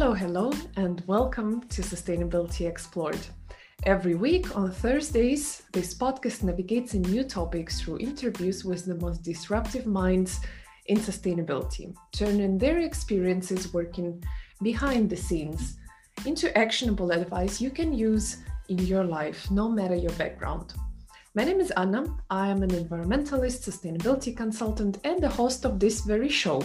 Hello, hello, and welcome to Sustainability Explored. Every week on Thursdays, this podcast navigates a new topic through interviews with the most disruptive minds in sustainability, turning their experiences working behind the scenes into actionable advice you can use in your life, no matter your background. My name is Anna. I am an environmentalist, sustainability consultant, and the host of this very show.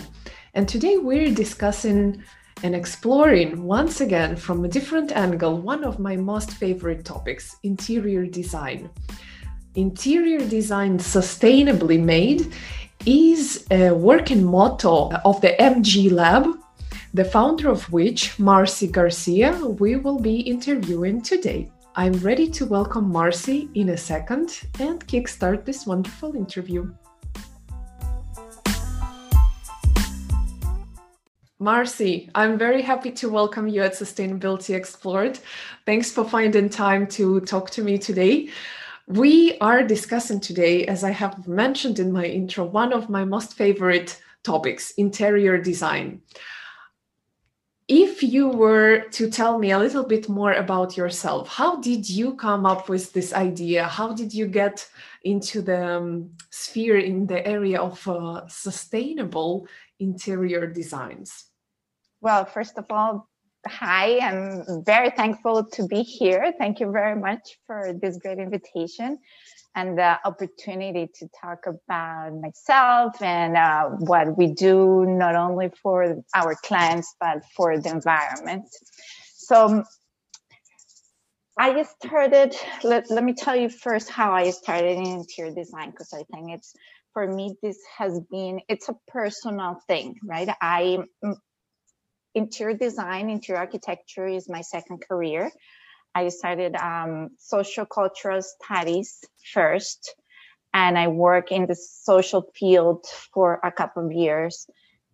And today we're discussing and exploring once again from a different angle one of my most favorite topics interior design. Interior design sustainably made is a working motto of the MG Lab, the founder of which, Marcy Garcia, we will be interviewing today. I'm ready to welcome Marcy in a second and kickstart this wonderful interview. Marcy, I'm very happy to welcome you at Sustainability Explored. Thanks for finding time to talk to me today. We are discussing today, as I have mentioned in my intro, one of my most favorite topics interior design if you were to tell me a little bit more about yourself, how did you come up with this idea? How did you get into the um, sphere in the area of uh, sustainable interior designs? Well, first of all, hi, I'm very thankful to be here. Thank you very much for this great invitation and the opportunity to talk about myself and uh, what we do, not only for our clients, but for the environment. So I started, let, let me tell you first how I started in interior design, because I think it's, for me, this has been, it's a personal thing, right? I, interior design, interior architecture is my second career. I studied um, social cultural studies first, and I work in the social field for a couple of years.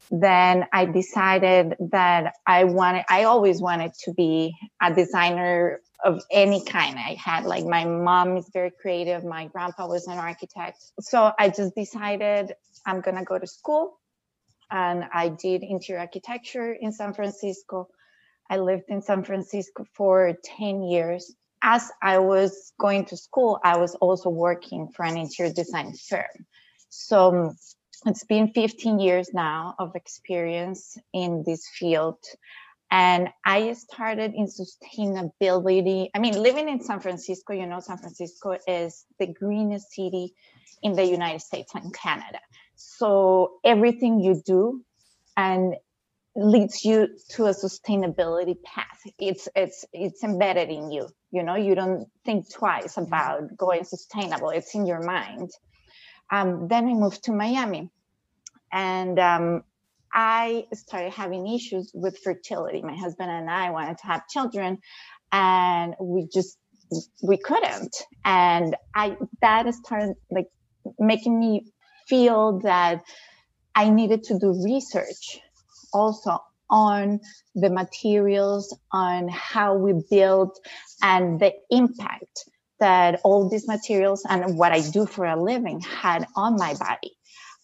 Then I decided that I wanted, I always wanted to be a designer of any kind. I had like my mom is very creative, my grandpa was an architect. So I just decided I'm going to go to school. And I did interior architecture in San Francisco I lived in San Francisco for 10 years. As I was going to school, I was also working for an interior design firm. So it's been 15 years now of experience in this field. And I started in sustainability. I mean, living in San Francisco, you know, San Francisco is the greenest city in the United States and Canada. So everything you do and leads you to a sustainability path. It's it's it's embedded in you. You know you don't think twice about going sustainable. It's in your mind. Um, then i moved to miami. And um, i started having issues with fertility my husband and i wanted to have children and we just we couldn't and i that started like making me feel that i needed to do research also on the materials, on how we build, and the impact that all these materials and what I do for a living had on my body.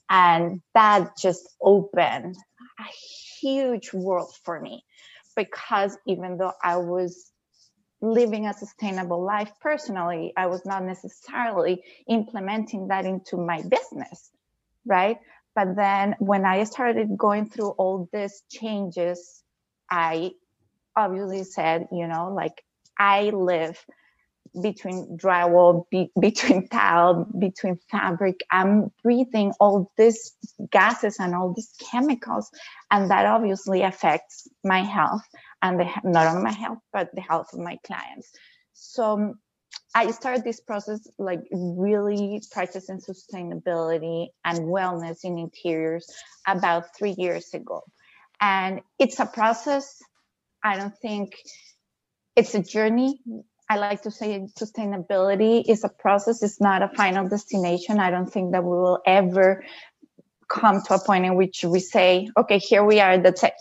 And that just opened a huge world for me because even though I was living a sustainable life personally, I was not necessarily implementing that into my business, right? But then when I started going through all these changes, I obviously said, you know, like I live between drywall, be, between tile, between fabric. I'm breathing all these gases and all these chemicals, and that obviously affects my health and the, not only my health but the health of my clients. So um, I started this process like really practicing sustainability and wellness in interiors about three years ago. And it's a process. I don't think it's a journey. I like to say sustainability is a process, it's not a final destination. I don't think that we will ever come to a point in which we say, okay, here we are, that's it.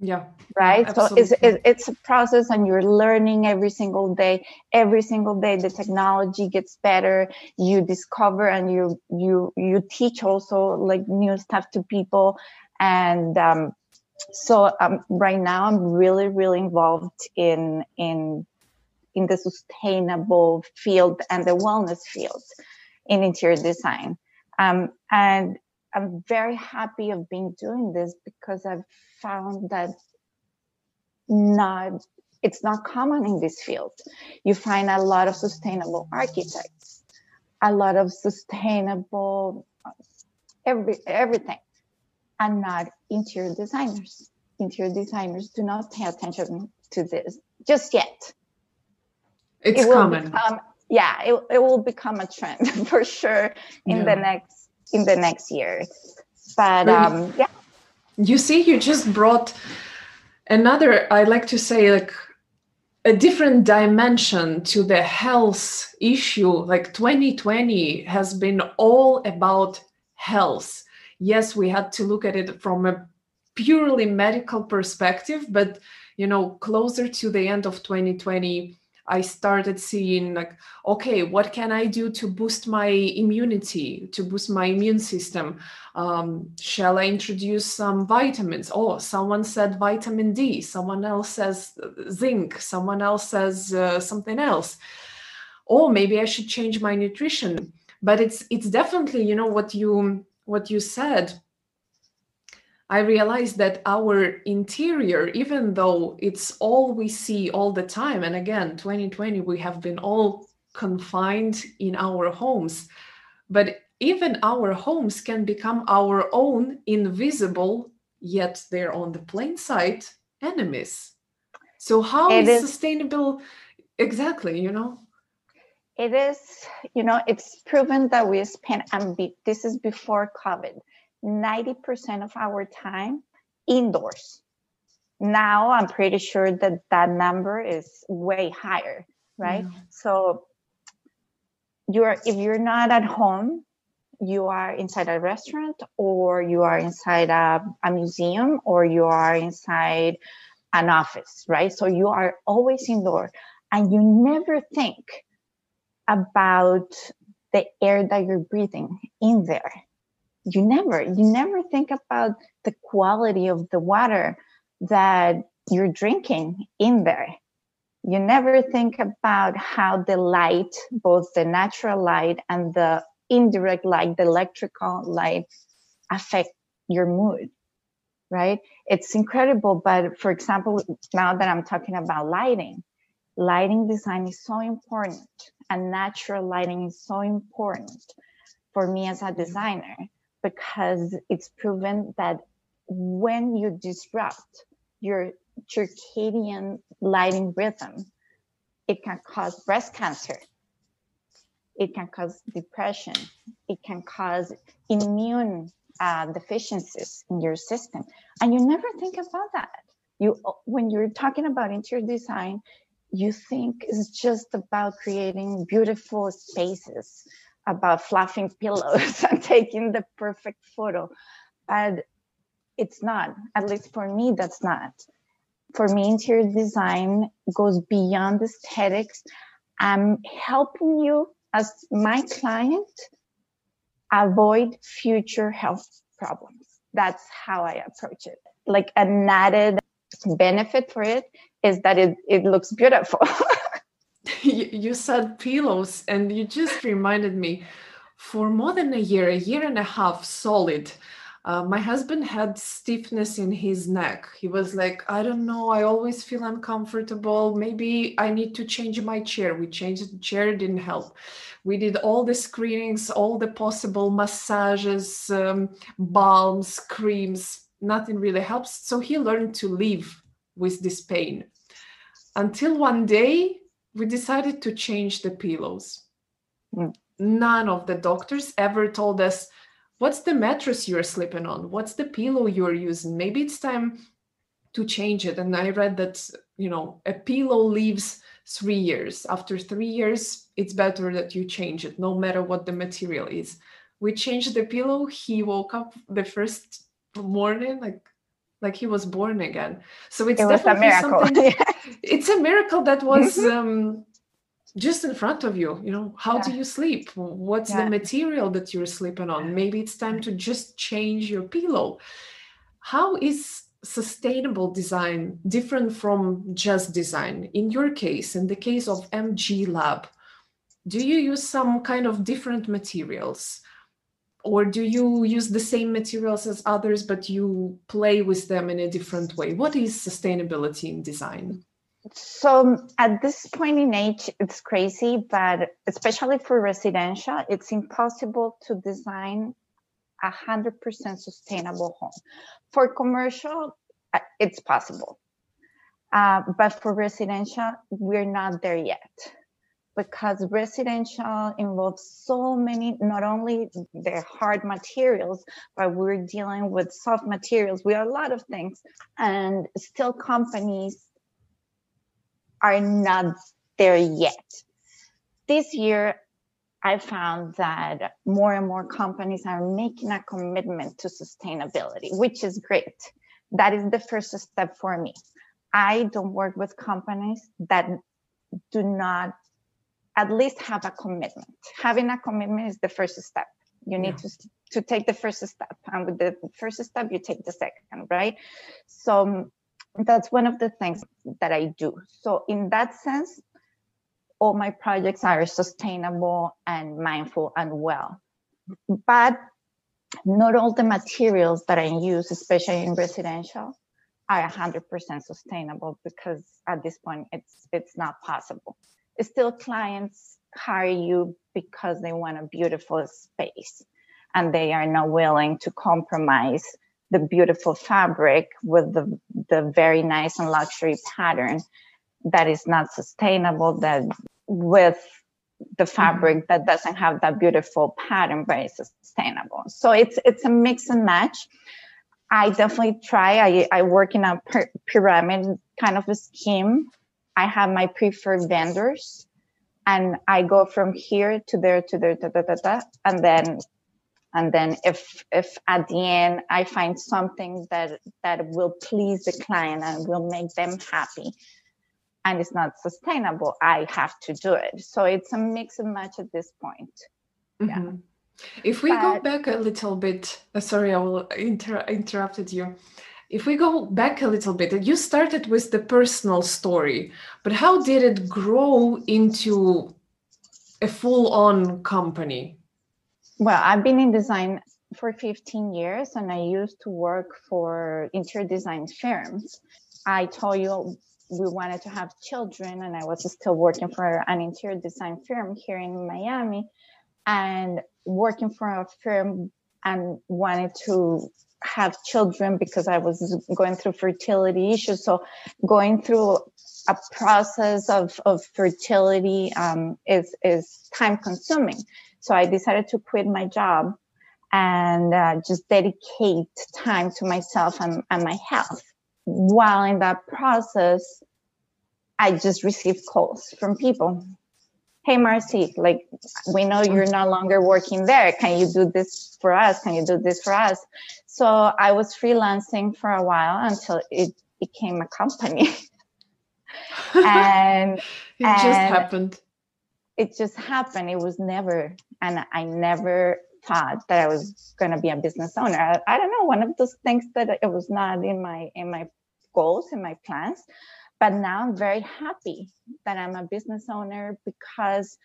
Yeah. Right? Absolutely. so it's, it's a process and you're learning every single day. Every single day the technology gets better you discover and you you you teach also like new stuff to people. And um, so um, right now i'm really really involved in in in the sustainable field and the wellness field in interior design um, and i'm very happy of being doing this because i've found that not it's not common in this field you find a lot of sustainable architects a lot of sustainable every everything and not interior designers. Interior designers do not pay attention to this just yet. It's it common. Become, yeah, it, it will become a trend for sure in yeah. the next in the next year. But um, yeah. You see, you just brought another, I like to say, like a different dimension to the health issue. Like 2020 has been all about health yes we had to look at it from a purely medical perspective but you know closer to the end of 2020 i started seeing like okay what can i do to boost my immunity to boost my immune system? Um, shall i introduce some vitamins? Oh someone said vitamin d someone else says zinc someone else says uh, something else. Or oh, maybe i should change my nutrition. But it's it's definitely you know what you what you said, I realized that our interior, even though it's all we see all the time, and again, 2020, we have been all confined in our homes, but even our homes can become our own invisible, yet they're on the plain sight enemies. So, how is, is sustainable? Exactly, you know it is, you know, it's proven that we spend, and this is before COVID, 90% of our time indoors. Now I'm pretty sure that that number is way higher, right? Mm. So you're if you're not at home, you are inside a restaurant or you are inside a, a museum or you are inside an office, right? So you are always indoor and you never think about the air that you're breathing in there. You never, you never think about the quality of the water that you're drinking in there. You never think about how the light, both the natural light and the indirect light, the electrical light, affect your mood, right? It's incredible. But for example, now that I'm talking about lighting, lighting design is so important and natural lighting is so important for me as a designer because it's proven that when you disrupt your circadian lighting rhythm, it can cause breast cancer. It can cause depression. It can cause immune uh, deficiencies in your system. And you never think about that. You, when you're talking about interior design, you think it's just about creating beautiful spaces, about fluffing pillows and taking the perfect photo. But it's not, at least for me, that's not. For me, interior design goes beyond aesthetics. I'm helping you as my client avoid future health problems. That's how I approach it. Like an added benefit for it is that it, it looks beautiful. you said pillows, and you just reminded me for more than a year, a year and a half solid. Uh, my husband had stiffness in his neck. He was like, I don't know, I always feel uncomfortable. Maybe I need to change my chair. We changed the chair, didn't help. We did all the screenings, all the possible massages, um, balms, creams. Nothing really helps. So he learned to live with this pain until one day we decided to change the pillows. Mm. None of the doctors ever told us, What's the mattress you're sleeping on? What's the pillow you're using? Maybe it's time to change it. And I read that, you know, a pillow lives three years. After three years, it's better that you change it, no matter what the material is. We changed the pillow. He woke up the first morning, like like he was born again. So it's it definitely a something. it's a miracle that was mm-hmm. um, just in front of you. You know, how yeah. do you sleep? What's yeah. the material that you're sleeping on? Maybe it's time to just change your pillow. How is sustainable design different from just design? In your case, in the case of MG Lab, do you use some kind of different materials? Or do you use the same materials as others, but you play with them in a different way? What is sustainability in design? So at this point in age, it's crazy, but especially for residential, it's impossible to design a hundred percent sustainable home. For commercial, uh, it's possible, uh, but for residential, we're not there yet because residential involves so many not only the hard materials but we're dealing with soft materials we are a lot of things and still companies are not there yet this year I found that more and more companies are making a commitment to sustainability, which is great. That is the first step for me. I don't work with companies that do not at least have a commitment. Having a commitment is the first step. You need yeah. to to take the first step, and with the first step, you take the second, right? So that's one of the things that I do. So in that sense, all my projects are sustainable and mindful and well. But not all the materials that I use, especially in residential, are 100% sustainable because at this point it's it's not possible. Still, clients hire you because they want a beautiful space, and they are not willing to compromise the beautiful fabric with the the very nice and luxury pattern that is not sustainable that with the mm-hmm. fabric that doesn't have that beautiful pattern but it's sustainable. So it's it's a mix and match. I definitely try. I, I work in a pyramid kind of a scheme. I have my preferred vendors and i go from here to there to there da, da, da, da, and then and then if if at the end i find something that that will please the client and will make them happy and it's not sustainable, I have to do it. So it's a mix and match at this point. Mm-hmm. Yeah. If we but, go back a little bit, uh, sorry, I will inter- interrupted you. If we go back a little bit, you started with the personal story, but how did it grow into a full-on company? Well, I've been in design for 15 years and I used to work for interior design firms. I told you we wanted to have children and I was still working for an interior design firm here in Miami and working for a firm and wanted to have children because I was going through fertility issues. So going through a process of, of fertility um, is, is time consuming. So I decided to quit my job and uh, just dedicate time to myself and, and my health while in that process, I just received calls from people. Hey, Marcy, like, we know you're no longer working there. Can you do this for us? Can you do this for us? So I was freelancing for a while until it became a company. and it and just happened. It just happened. It was never, and I never thought that I was going to be a business owner. I, I, don't know, one of those things that it was not in my in my goals, in my plans. But now I'm very happy that I'm a business owner because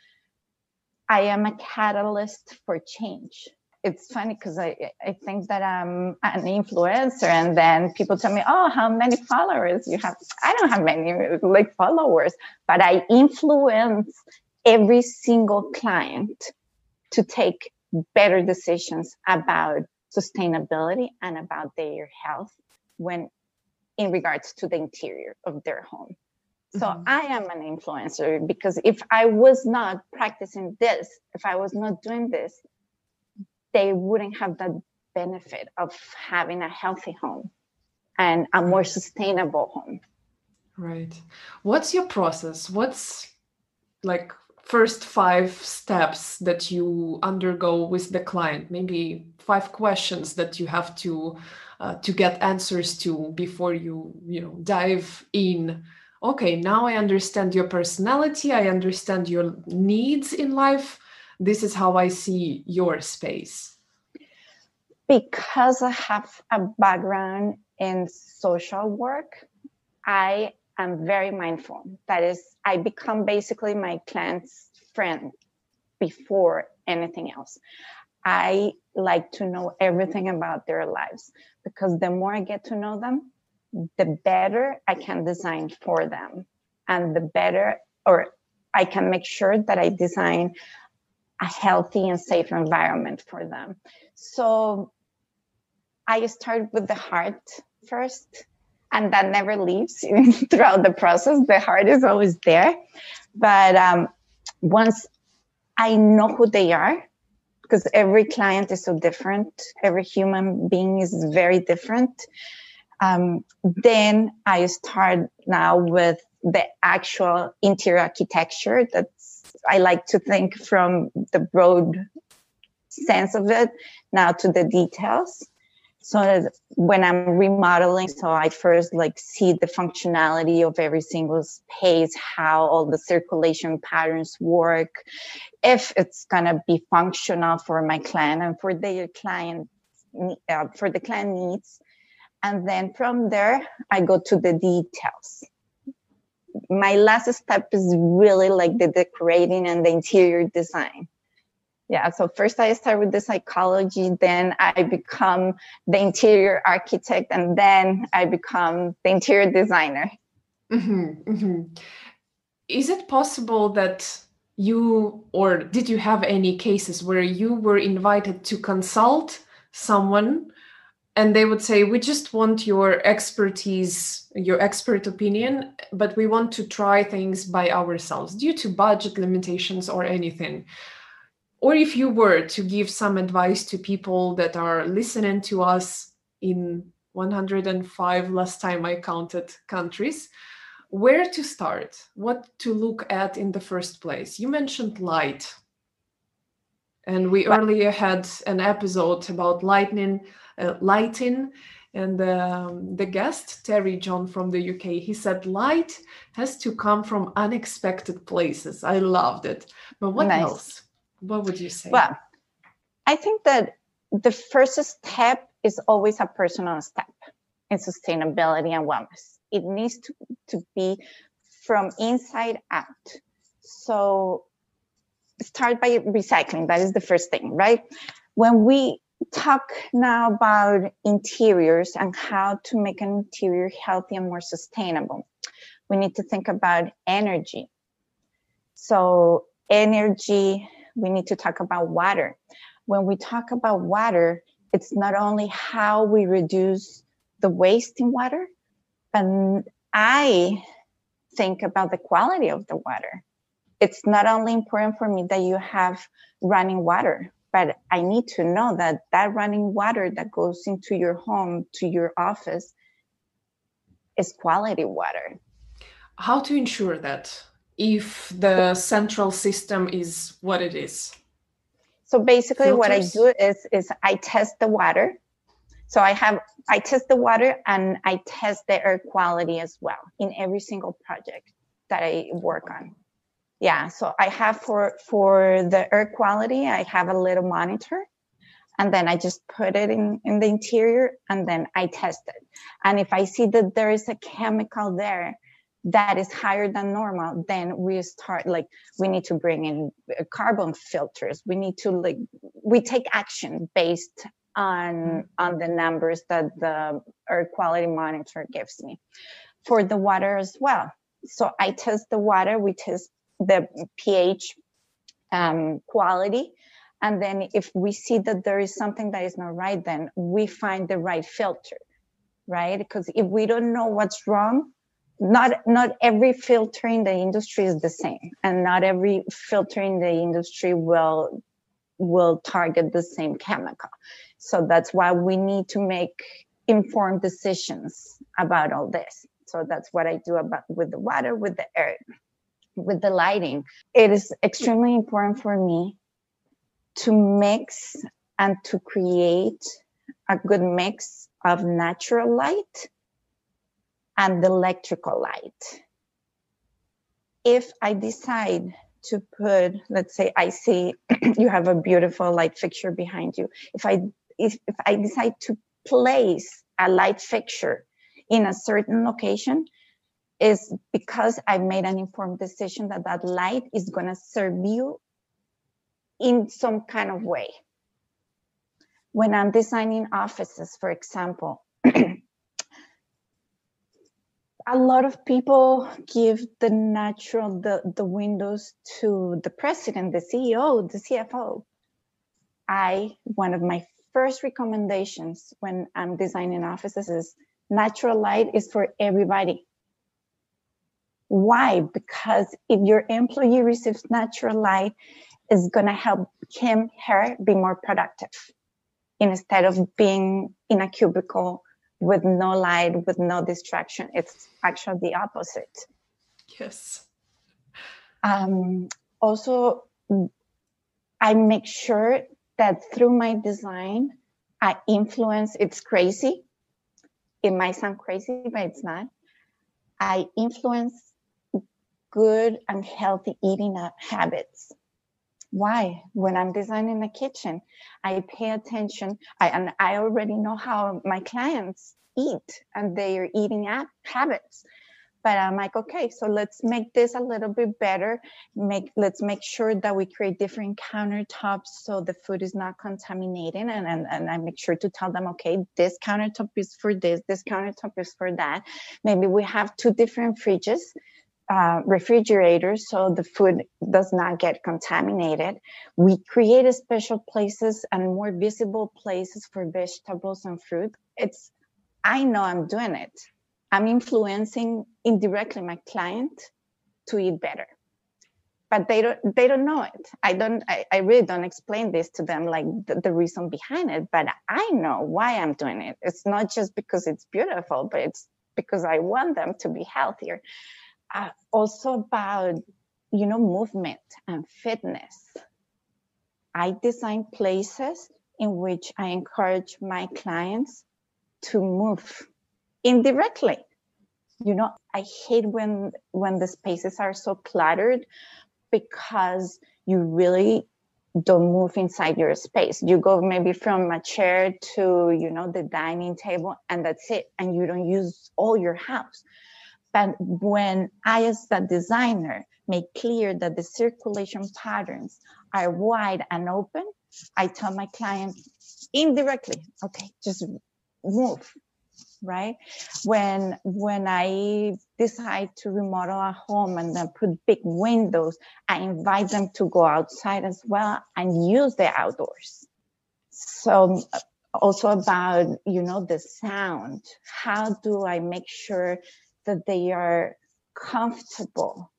I am a catalyst for change. It's funny because I, I think that I'm an influencer, and then people tell me, Oh, how many followers you have? I don't have many like followers, but I influence every single client to take better decisions about sustainability and about their health when in regards to the interior of their home. So mm-hmm. I am an influencer because if I was not practicing this, if I was not doing this, they wouldn't have that benefit of having a healthy home and a more sustainable home. Right. What's your process? What's like first five steps that you undergo with the client? Maybe five questions that you have to uh, to get answers to before you you know dive in okay now i understand your personality i understand your needs in life this is how i see your space because I have a background in social work, I am very mindful. That is, I become basically my client's friend before anything else. I like to know everything about their lives because the more I get to know them, the better I can design for them. And the better, or I can make sure that I design a healthy and safe environment for them. So I start with the heart first, and that never leaves throughout the process. The heart is always there. But um, once I know who they are, because every client is so different, every human being is very different. Um, then I start now with the actual interior architecture. That's I like to think from the broad sense of it now to the details so when i'm remodeling so i first like see the functionality of every single space how all the circulation patterns work if it's going to be functional for my client and for their client uh, for the client needs. And then from there i go to the details. My last step is really like the decorating and the interior design yeah so first i start with the psychology then i become the interior architect and then i become the interior designer mm-hmm, mm-hmm. is it possible that you or did you have any cases where you were invited to consult someone and they would say we just want your expertise your expert opinion but we want to try things by ourselves due to budget limitations or anything or if you were to give some advice to people that are listening to us in 105 last time i counted countries where to start? What to look at in the first place? You mentioned light. And we earlier had an episode about lightning uh, lighting and um, the guest terry john from the uk he said light has to come from unexpected places. I loved it. But what nice. else what would you say? Well, I think that the first step is always a personal step in sustainability and wellness. It needs to, to be from inside out. So start by recycling. That is the first thing, right? When we talk now about interiors and how to make an interior healthy and more sustainable, we need to think about energy. So energy we need to talk about water. When we talk about water, it's not only how we reduce the waste in water, but I think about the quality of the water. It's not only important for me that you have running water, but I need to know that that running water that goes into your home, to your office, is quality water. How to ensure that? If the central system is what it is? So basically Filters? what I do is is I test the water. So I have I test the water and I test the air quality as well in every single project that I work on. Yeah, so I have for for the air quality, I have a little monitor and then I just put it in, in the interior and then I test it. And if I see that there is a chemical there that is higher than normal then we start like we need to bring in uh, carbon filters. We need to like we take action based on mm-hmm. on the numbers that the air quality monitor gives me. For the water as well. So i test the water we test the ph um, quality and then if we see that there is something that is not right then we find the right filter right? Because if we don't know what's wrong not not every filter in the industry is the same and not every filter in the industry will will target the same chemical. So that's why we need to make informed decisions about all this. So that's what i do about with the water with the air with the lighting. It is extremely important for me to mix and to create a good mix of natural light and the electrical light. If I decide to put, let's say I see you have a beautiful light fixture behind you. If I if, if I decide to place a light fixture in a certain location, is because I made an informed decision that that light is going to serve you in some kind of way. When I'm designing offices, for example, a lot of people give the natural the, the windows to the president the ceo the cfo i one of my first recommendations when i'm designing offices is natural light is for everybody. Why? Because if your employee receives natural light is going to help him her be more productive instead of being in a cubicle with no light, with no distraction. It's actually the opposite. Yes. Um, also, I make sure that through my design, I influence, it's crazy. It might sound crazy, but it's not. I influence good and healthy eating habits. Why? When I'm designing a kitchen, I pay attention. I, and I already know how my clients eat and their eating habits. But I'm like, okay, so let's make this a little bit better. Make let's make sure that we create different countertops so the food is not contaminating. And, and, and I make sure to tell them, okay, this countertop is for this, this countertop is for that. Maybe we have two different fridges uh, refrigerators so the food does not get contaminated. We created special places and more visible places for vegetables and fruit. It's, I know I'm doing it. I'm influencing indirectly my client to eat better. But they don't they don't know it. I don't I, I really don't explain this to them like the, the reason behind it, but I know why I'm doing it. It's not just because it's beautiful, but it's because I want them to be healthier uh, also about you know movement and fitness. I design places in which i encourage my clients to move indirectly. You know i hate when when the spaces are so cluttered because you really don't move inside your space. You go maybe from a chair to you know the dining table and that's it. And you don't use all your house but when I, as the designer, make clear that the circulation patterns are wide and open, I tell my client indirectly, okay, just move, right? When when I decide to remodel a home and then put big windows, I invite them to go outside as well and use the outdoors. So also about you know the sound how do i make sure that they are comfortable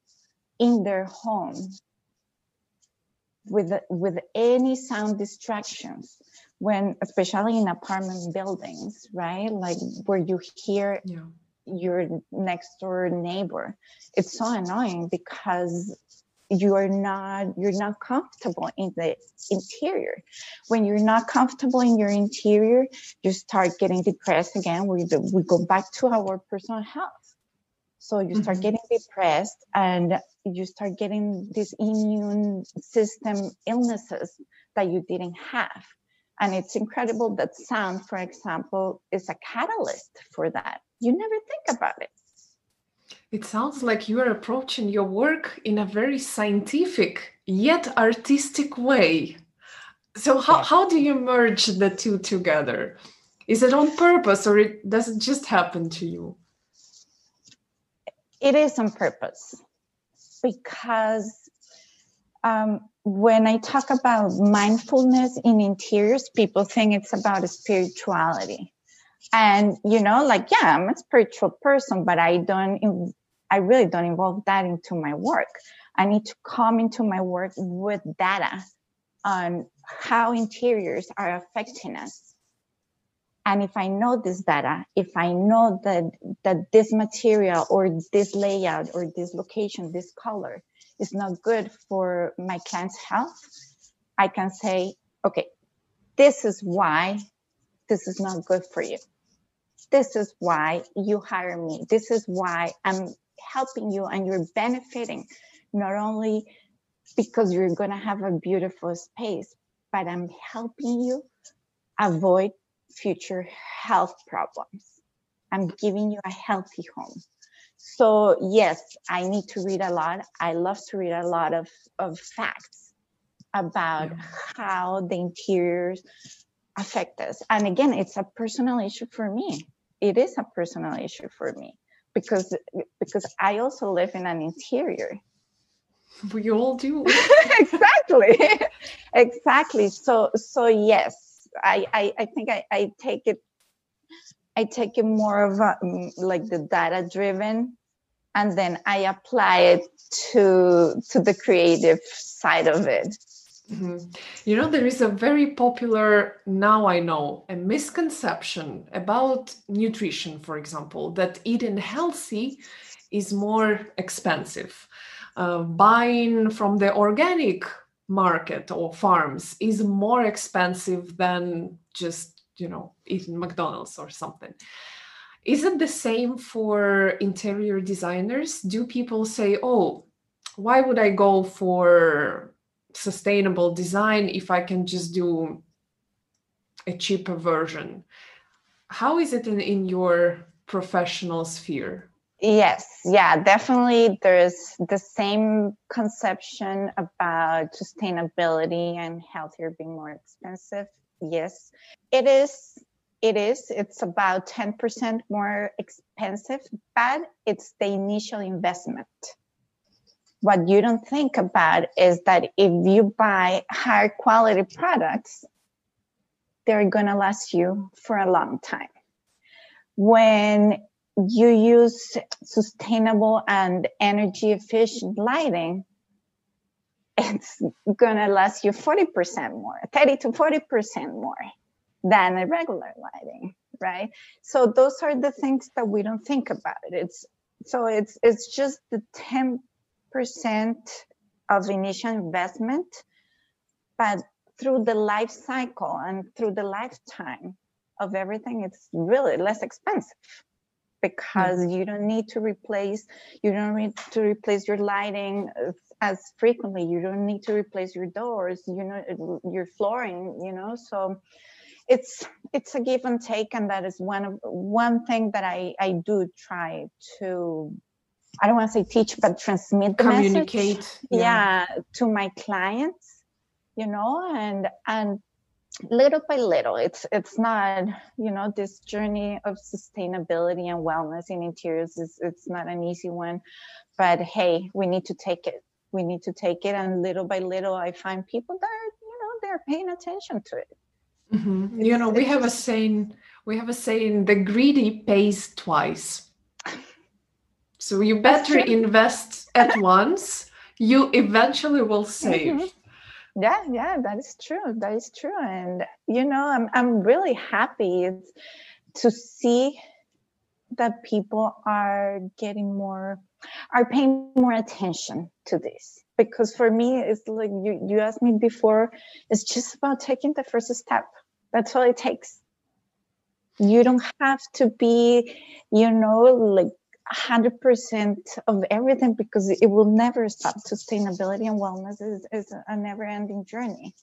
in their home with with any sound distractions when especially in apartment buildings right? Like where you hear yeah. your next door neighbor. It's so annoying because you're not you're not comfortable in the interior. When you're not comfortable in your interior you start getting depressed again. We, we go back to our personal health so you start mm-hmm. getting depressed and you start getting these immune system illnesses that you didn't have. And it's incredible that sound, for example, is a catalyst for that. You never think about it. It sounds like you are approaching your work in a very scientific yet artistic way. So how, how do you merge the two together? Is it on purpose or it, does it just happen to you? It is on purpose because um, when I talk about mindfulness in interiors, people think it's about spirituality. And, you know, like, yeah, I'm a spiritual person, but I don't, I really don't involve that into my work. I need to come into my work with data on how interiors are affecting us and if I know this data, if I know that, that this material or this layout or this location, this color is not good for my client's health, I can say, okay, this is why this is not good for you. This is why you hire me. This is why I'm helping you and you're benefiting not only because you're going to have a beautiful space, but I'm helping you avoid future health problems. I'm giving you a healthy home. So yes, I need to read a lot. I love to read a lot of, of facts about yeah. how the interiors affect us. And again, it's a personal issue for me. It is a personal issue for me because because I also live in an interior. We all do. exactly. exactly. So so yes, I, I, I think I, I take it I take it more of a, mm, like the data driven and then I apply it to to the creative side of it. Mm-hmm. You know, there is a very popular, now I know, a misconception about nutrition, for example, that eating healthy is more expensive. Uh, buying from the organic market or farms is more expensive than just you know eating mcdonald's or something. Is it the same for interior designers? Do people say oh why would i go for sustainable design if i can just do a cheaper version? How is it in, in your professional sphere yes. Yeah definitely there's the same conception about sustainability and healthier being more expensive. Yes. It is it is it's about 10% more expensive but it's the initial investment. What you don't think about is that if you buy higher quality products they're going to last you for a long time. When you use sustainable and energy efficient lighting it's to last you 40% more, 30 to 40% more than a regular lighting, right? So those are the things that we don't think about. It's so it's it's just the 10% of initial investment, but through the life cycle and through the lifetime of everything, it's really less expensive because mm-hmm. you don't need to replace you don't need to replace your lighting as frequently you don't need to replace your doors you know your flooring you know so it's it's a give and take and that is one of one thing that i i do try to i don't want to say teach but transmit the communicate message, yeah. yeah to my clients you know and and little by little it's it's not you know this journey of sustainability and wellness in interiors is it's not an easy one but hey we need to take it. We need to take it and little by little i find people that you know they're paying attention to it. Mm-hmm. you know we have a saying we have a saying the greedy pays twice. So you better invest at once. You eventually will save. mm-hmm yeah yeah that is true that is true and you know i'm, I'm really happy to see that people are getting more are paying more attention to this because for me it's like you you asked me before it's just about taking the first step. That's all it takes. You don't have to be you know like 100% of everything because it will never stop. Sustainability and wellness is, is a never ending journey.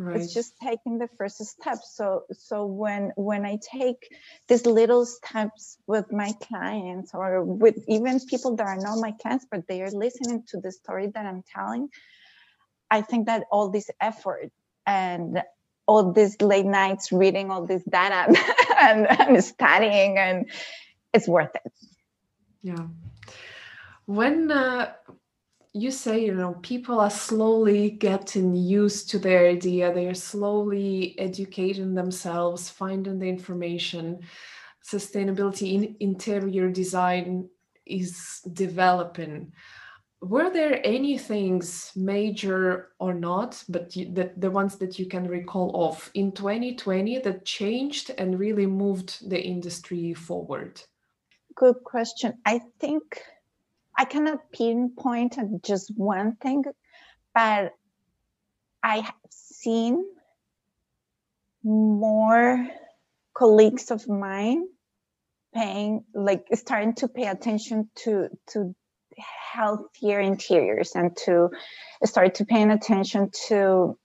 Right. it's just taking the first step. So so when when i take these little steps with my clients or with even people that are not my clients but they are listening to the story that i'm telling i think that all this effort and all these late nights reading all this data and, and studying and it's worth it yeah. When uh, you say, you know, people are slowly getting used to their idea, they are slowly educating themselves, finding the information, sustainability in interior design is developing. Were there any things major or not, but you, that the ones that you can recall of in 2020 that changed and really moved the industry forward? Good question. I think I cannot pinpoint just one thing, but I have seen more colleagues of mine paying like starting to pay attention to to healthier interiors and to start to paying attention to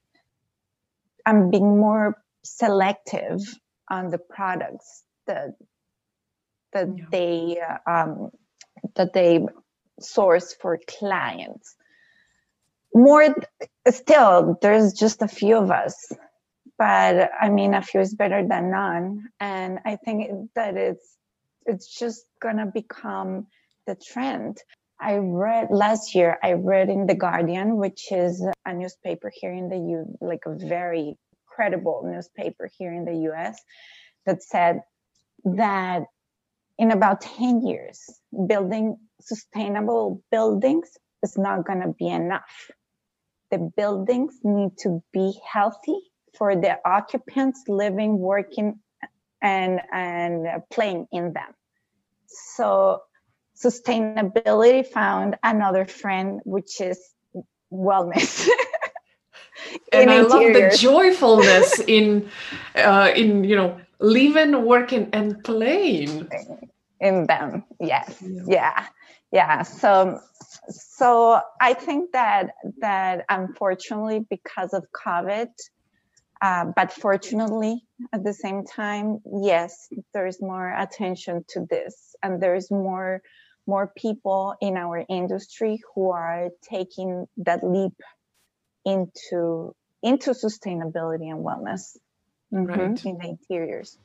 and being more selective on the products that that yeah. they um, that they source for clients. More still, there's just a few of us, but I mean, a few is better than none, and I think that it's it's just gonna become the trend. I read last year. I read in the Guardian, which is a newspaper here in the U, like a very credible newspaper here in the U.S., that said that in about 10 years, building sustainable buildings is not going to be enough. The buildings need to be healthy for the occupants living, working, and, and playing in them. So sustainability found another friend, which is wellness. and I love the joyfulness in, uh, in you know, living, working, and playing in them. Yes, yeah. yeah, yeah. So, so I think that that unfortunately, because of COVID, uh, but fortunately, at the same time, yes, there is more attention to this, and there is more more people in our industry who are taking that leap into into sustainability and wellness mm-hmm, right. in the interiors.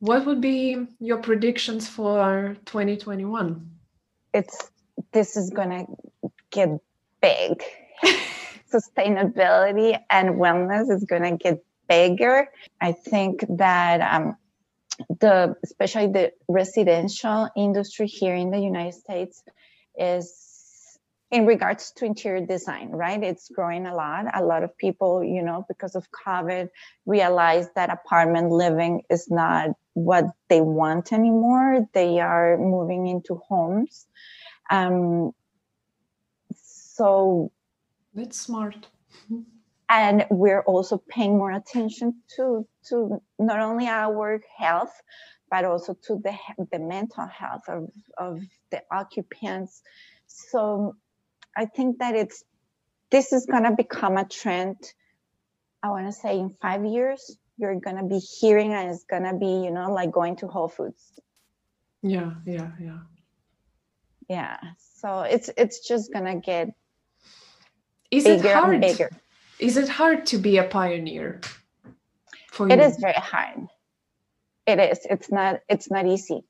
What would be your predictions for 2021? It's this is going to get big. Sustainability and wellness is going to get bigger. I think that um, the especially the residential industry here in the United States is in regards to interior design, right? It's growing a lot. A lot of people, you know, because of COVID, realize that apartment living is not what they want anymore. They are moving into homes. Um, so that's smart. And we're also paying more attention to to not only our health, but also to the the mental health of of the occupants. So I think that it's this is gonna become a trend. I want to say in five years, you're gonna be hearing, and it's gonna be you know like going to Whole Foods. Yeah, yeah, yeah. Yeah. So it's it's just gonna get is bigger it hard? and bigger. Is it hard to be a pioneer? For it you? is very hard. It is. It's not. It's not easy.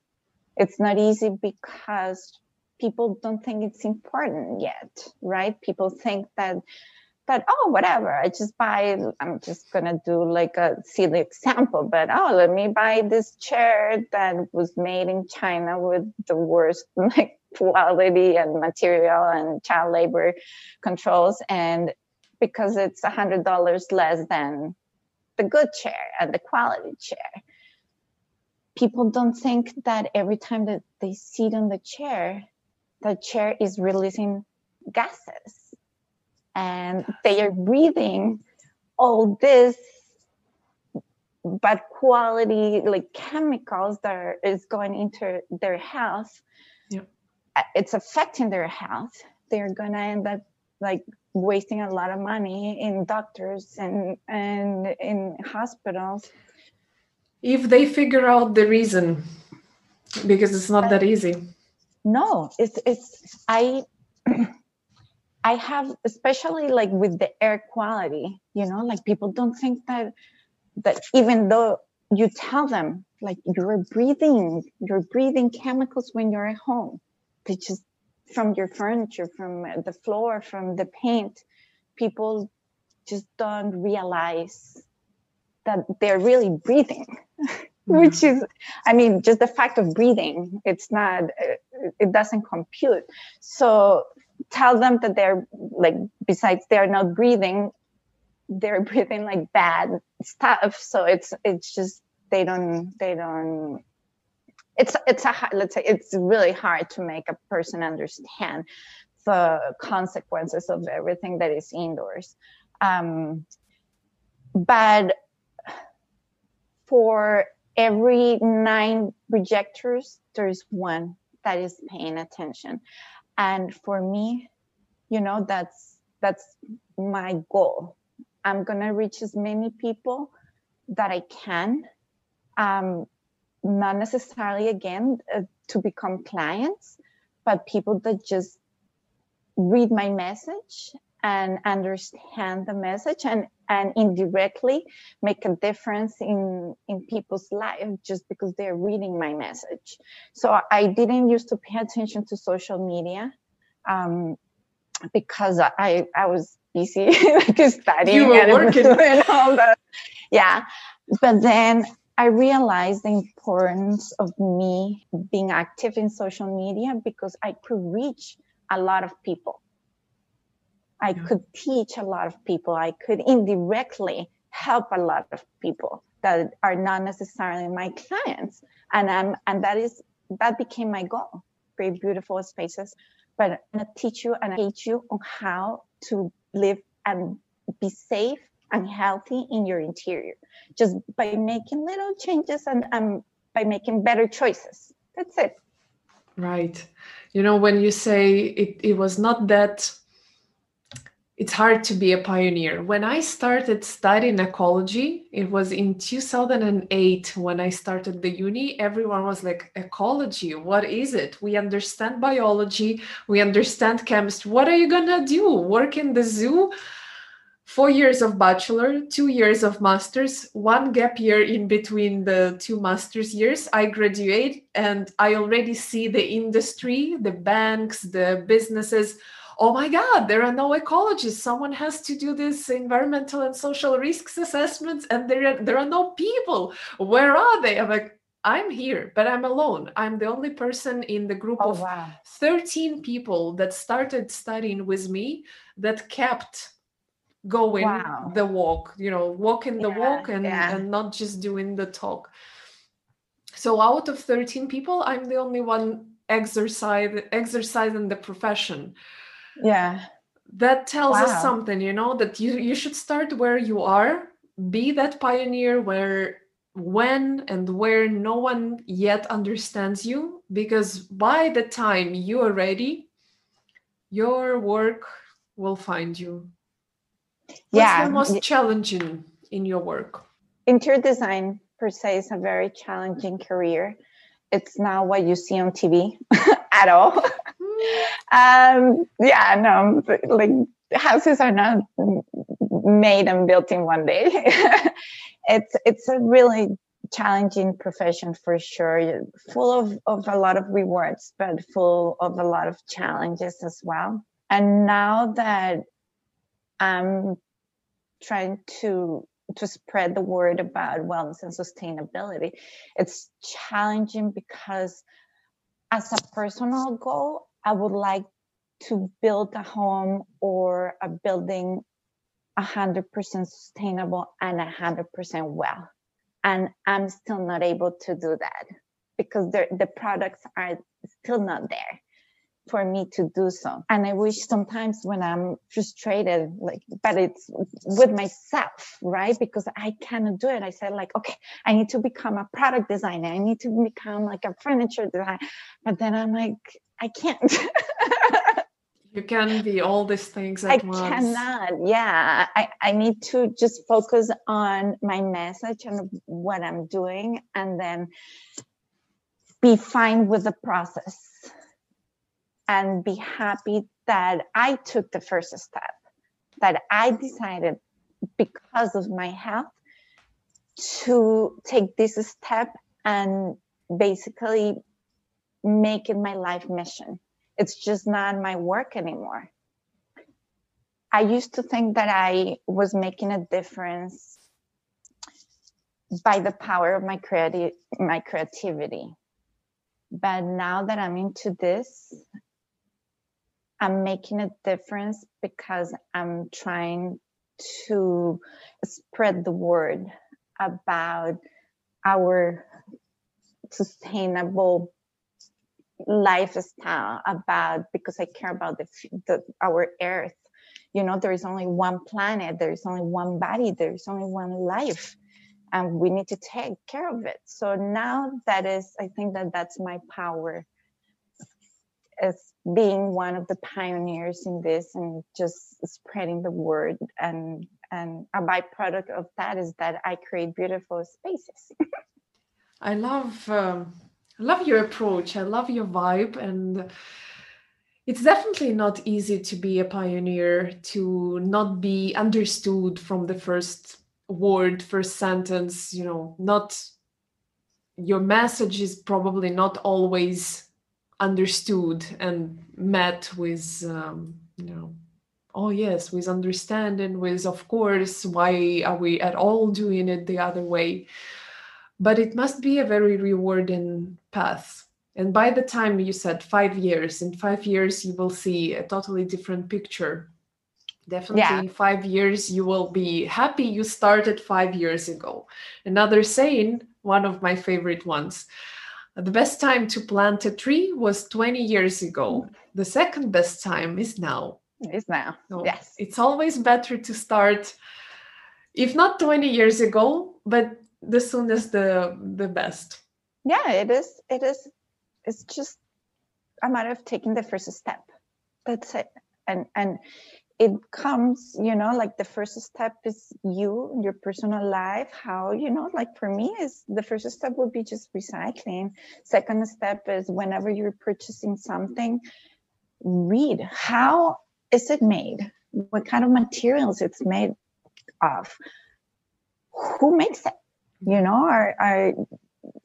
It's not easy because people don't think it's important yet, right? People think that that oh whatever i just buy i'm just gonna do like a silly example but oh let me buy this chair that was made in china with the worst like quality and material and child labor controls and because it's a hundred dollars less than the good chair and the quality chair people don't think that every time that they sit on the chair the chair is releasing gases. And they are breathing all this bad quality like chemicals that are, is going into their health. Yeah. Uh, it's affecting their health. They're going to end up like wasting a lot of money in doctors and and in hospitals. If they figure out the reason because it's not that easy no it's it's i i have especially like with the air quality you know like people don't think that that even though you tell them like you're breathing you're breathing chemicals when you're at home. They just from your furniture from the floor from the paint people just don't realize that they're really breathing which is i mean just the fact of breathing it's not it doesn't compute. So tell them that they're like besides they're not breathing they're breathing like bad stuff. So it's it's just they don't they don't it's it's a let's say it's really hard to make a person understand the consequences of everything that is indoors. Um, but for every nine projectors, there's one that is paying attention. And for me, you know, that's that's my goal. I'm gonna reach as many people that I can. Um, not necessarily again uh, to become clients, but people that just read my message and understand the message and and indirectly make a difference in in people's life just because they're reading my message so i didn't used to pay attention to social media um, because i i was busy like studying you were working. and all that yeah but then I realized the importance of me being active in social media because I could reach a lot of people. I yeah. could teach a lot of people. I could indirectly help a lot of people that are not necessarily my clients. And I'm, and that is, that became my goal. Create beautiful spaces, but I'm gonna teach you and teach you on how to live and be safe and healthy in your interior just by making little changes and um, by making better choices. That's it. Right. You know, when you say it, it was not that it's hard to be a pioneer. When I started studying ecology, it was in 2008 when I started the uni. Everyone was like, Ecology, what is it? We understand biology, we understand chemistry. What are you gonna do? Work in the zoo? four years of bachelor, two years of master's, one gap year in between the two master's years. I graduate and I already see the industry, the banks, the businesses. Oh my God, there are no ecologists. Someone has to do this environmental and social risks assessments, and there are, there are no people. Where are they? I'm like, I'm here, but I'm alone. I'm the only person in the group oh, of wow. 13 people that started studying with me that kept going wow. the walk you know walking the yeah, walk and, yeah. and not just doing the talk so out of 13 people i'm the only one exercise exercising the profession yeah. That tells wow. us something you know that you you should start where you are. Be that pioneer where when and where no one yet understands you because by the time you are ready your work will find you. Yeah. the most challenging in your work? Interior design per se is a very challenging career. It's not what you see on tv at all um, yeah no like houses are not made and built in one day it's it's a really challenging profession for sure full of, of a lot of rewards but full of a lot of challenges as well and now that I'm trying to to spread the word about wellness and sustainability. It's challenging because as a personal goal, I would like to build a home or a building 100% sustainable and 100% well. And I'm still not able to do that because the products are still not there for me to do so. And I wish sometimes when I'm frustrated, like, but it's with myself, right? Because I cannot do it. I said, like, okay, I need to become a product designer. I need to become like a furniture designer. But then I'm like, I can't. you can be all these things at I once. I cannot. Yeah. I, I need to just focus on my message and what I'm doing and then be fine with the process and be happy that I took the first step, that I decided because of my health to take this step and basically make it my life mission. It's just not my work anymore. I used to think that I was making a difference by the power of my my creativity. But now that I'm into this, I'm making a difference because I'm trying to spread the word about our sustainable lifestyle about because I care about the, the our earth. You know, there is only one planet, there is only one body, there is only one life, and we need to take care of it. So now that is, I think that that's my power as being one of the pioneers in this and just spreading the word and and a byproduct of that is that I create beautiful spaces. I love um, I love your approach. I love your vibe and it's definitely not easy to be a pioneer to not be understood from the first word first sentence you know not your message is probably not always understood and met with um, you know oh yes with understanding with of course why are we at all doing it the other way but it must be a very rewarding path. And by the time you said five years in five years you will see a totally different picture. Definitely yeah. in five years you will be happy you started five years ago. Another saying one of my favorite ones the best time to plant a tree was 20 years ago. The second best time is now. Is now. So yes. it's always better to start if not 20 years ago but the soonest the the best yeah it is it is it's just a matter of taking the first step. That's it. And and it comes you know like the first step is you your personal life how you know like for me is the first step would be just recycling. Second step is whenever you're purchasing something read how is it made? What kind of materials it's made of? Who makes it? You know are are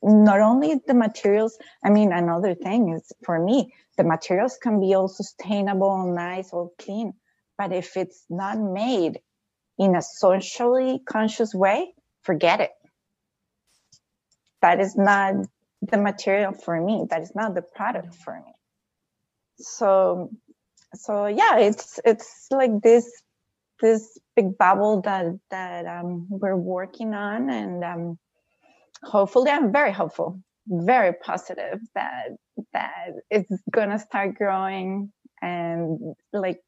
not only the materials i mean another thing is for me the materials can be all sustainable nice or clean. But if it's not made in a socially conscious way forget it. That is not the material for me. That is not the product for me. So so yeah it's it's like this this big bubble that that um, we're working on and um, hopefully i'm very hopeful very positive that that it's gonna start growing and like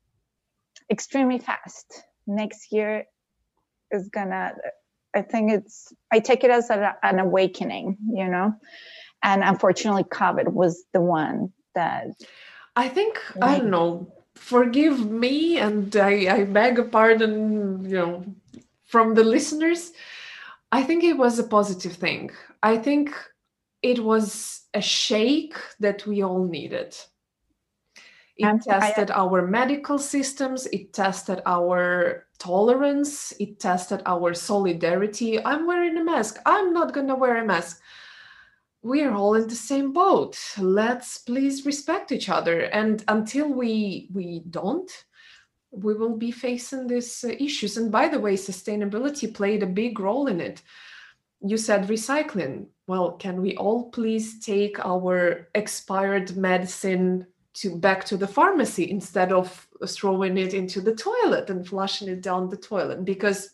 extremely fast. Next year is gonna i think it's i take it as a, an awakening you know? And unfortunately covid was the one that i think i don't know forgive me and I, I beg a pardon you know from the listeners i think it was a positive thing. I think it was a shake that we all needed. It tested our medical systems it tested our tolerance it tested our solidarity. I'm wearing a mask. I'm not going to wear a mask. We're all in the same boat. Let's please respect each other. And until we we don't we will be facing these uh, issues. And by the way sustainability played a big role in it. You said recycling. Well can we all please take our expired medicine to back to the pharmacy instead of throwing it into the toilet and flushing it down the toilet? Because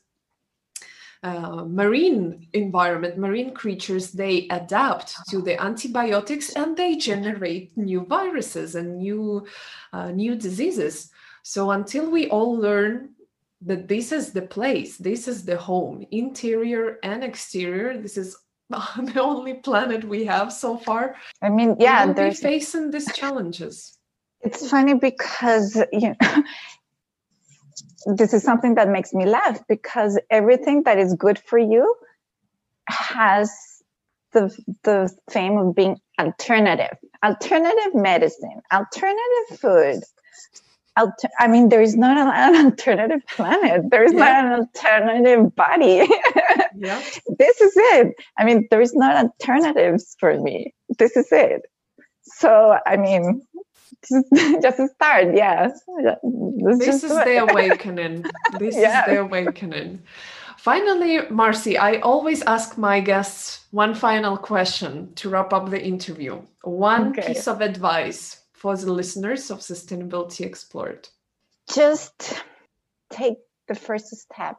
uh, marine environment, marine creatures, they adapt to the antibiotics and they generate new viruses and new uh, new diseases. So until we all learn that this is the place, this is the home, interior and exterior, this is the only planet we have so far. I mean, yeah, they're facing these challenges. It's funny because you know this is something that makes me laugh because everything that is good for you has the the fame of being alternative alternative medicine alternative food Alter- I mean, there is not an alternative planet. There is yeah. not an alternative body. yeah. This is it. I mean, there is not alternatives for me. This is it. So, I mean, just to start yeah this is the awakening this yeah. is the awakening finally marcy i always ask my guests one final question to wrap up the interview one okay. piece of advice for the listeners of sustainability explored. Just take the first step.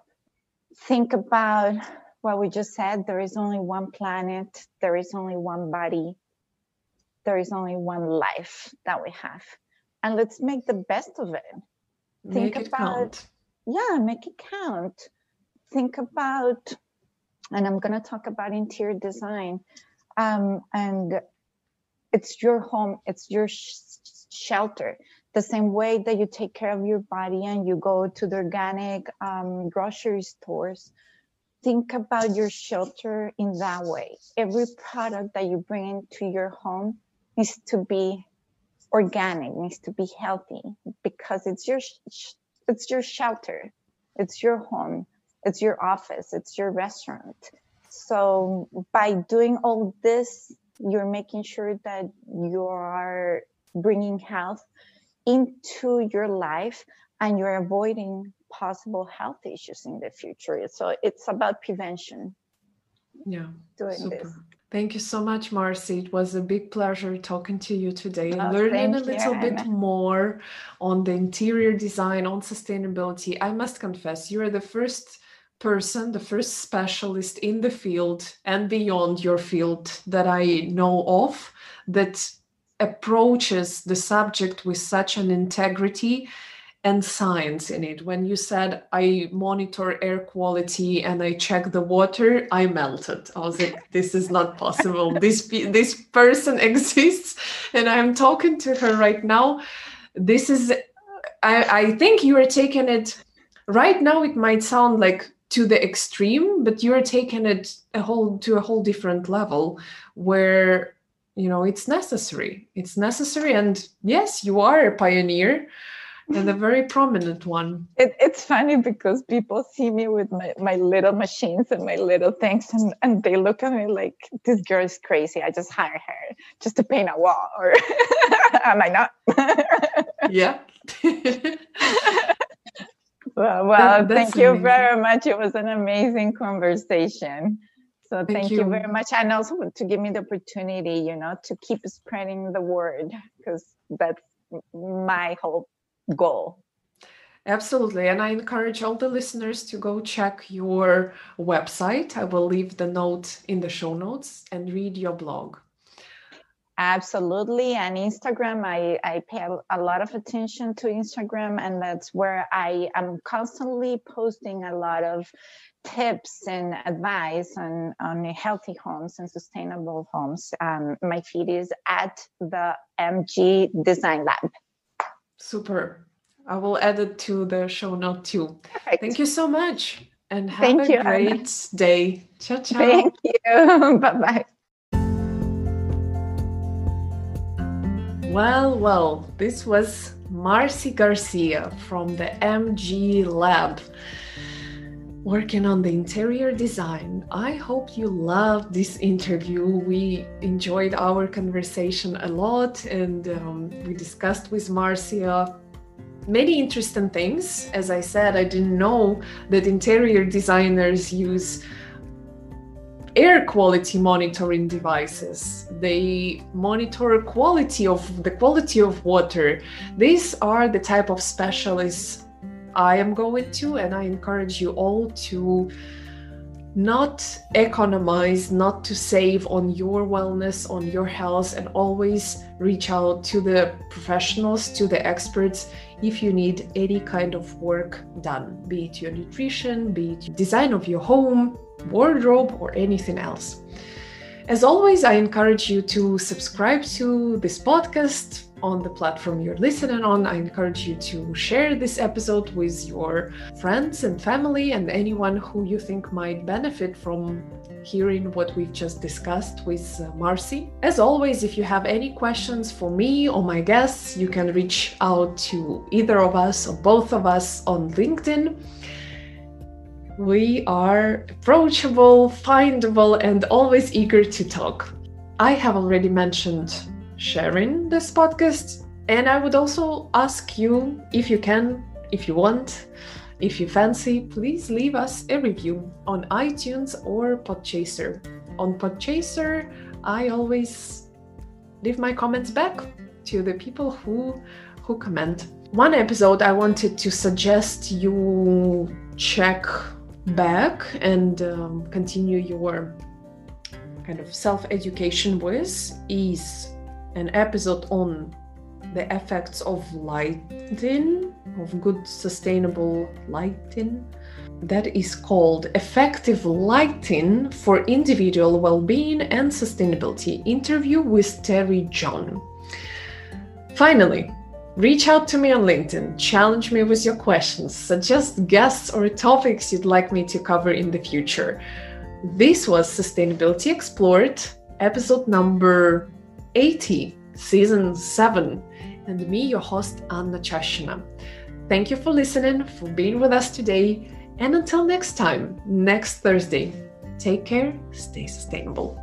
Think about what we just said. There is only one planet. There is only one body. There is only one life that we have. And let's make the best of it. Make think it about count. yeah make it count. Think about and i'm going to talk about interior design um, and it's your home it's your sh- shelter. The same way that you take care of your body and you go to the organic um, grocery stores think about your shelter in that way. Every product that you bring into your home needs to be organic needs to be healthy because it's your it's your shelter it's your home it's your office it's your restaurant. So by doing all this you're making sure that you are bringing health into your life and you're avoiding possible health issues in the future. So it's about prevention. Yeah. Doing Super. this. Thank you so much, Marcy. It was a big pleasure talking to you today and oh, learning a little you, bit more on the interior design, on sustainability. I must confess, you are the first person, the first specialist in the field and beyond your field that I know of that approaches the subject with such an integrity and science in it. When you said I monitor air quality and I check the water, I melted. I was like, this is not possible. this this person exists, and I'm talking to her right now. This is, I, I think you are taking it. Right now, it might sound like to the extreme, but you're taking it a whole to a whole different level where you know it's necessary. It's necessary and yes you are a pioneer and a very prominent one. It, it's funny because people see me with my, my little machines and my little things and, and they look at me like this girl is crazy. I just hire her just to paint a wall or am i not? Yeah well, well thank you amazing. very much it was an amazing conversation so thank, thank you. you. very much. And also to give me the opportunity, you know, to keep spreading the word because that's my whole goal. Absolutely. And I encourage all the listeners to go check your website. I will leave the note in the show notes and read your blog. Absolutely. And Instagram, I, I pay a lot of attention to Instagram, and that's where I am constantly posting a lot of tips and advice on, on healthy homes and sustainable homes, um, my feed is at the MG Design Lab. Super. I will add it to the show note too. Perfect. Thank you so much and have Thank a you, great Anna. day. Ciao, ciao. Thank you. bye bye. Well, well, this was Marcy Garcia from the MG Lab working on the interior design. I hope you loved this interview. We enjoyed our conversation a lot and um, we discussed with Marcia many interesting things. As I said, I didn't know that interior designers use air quality monitoring devices. They monitor quality of the quality of water. These are the type of specialists I am going to, and I encourage you all to not economize, not to save on your wellness, on your health, and always reach out to the professionals, to the experts if you need any kind of work done, be it your nutrition, be it design of your home, wardrobe, or anything else. As always, I encourage you to subscribe to this podcast on the platform you're listening on. I encourage you to share this episode with your friends and family and anyone who you think might benefit from hearing what we've just discussed with uh, Marcy. As always, if you have any questions for me or my guests, you can reach out to either of us or both of us on LinkedIn. We are approachable, findable, and always eager to talk. I have already mentioned sharing this podcast. And I would also ask you if you can, if you want, if you fancy, please leave us a review on iTunes or Podchaser. On Podchaser, I always leave my comments back to the people who who comment. One episode I wanted to suggest you check back and um, continue your kind of self education with is an episode on the effects of lighting, of good sustainable lighting. That is called Effective Lighting for Individual Well-being and Sustainability interview with Terry John. Finally, Reach out to me on LinkedIn, challenge me with your questions, suggest guests or topics you'd like me to cover in the future. This was Sustainability Explored, episode number 80, season 7, and me, your host, Anna Chashina. Thank you for listening, for being with us today, and until next time, next Thursday, take care, stay sustainable.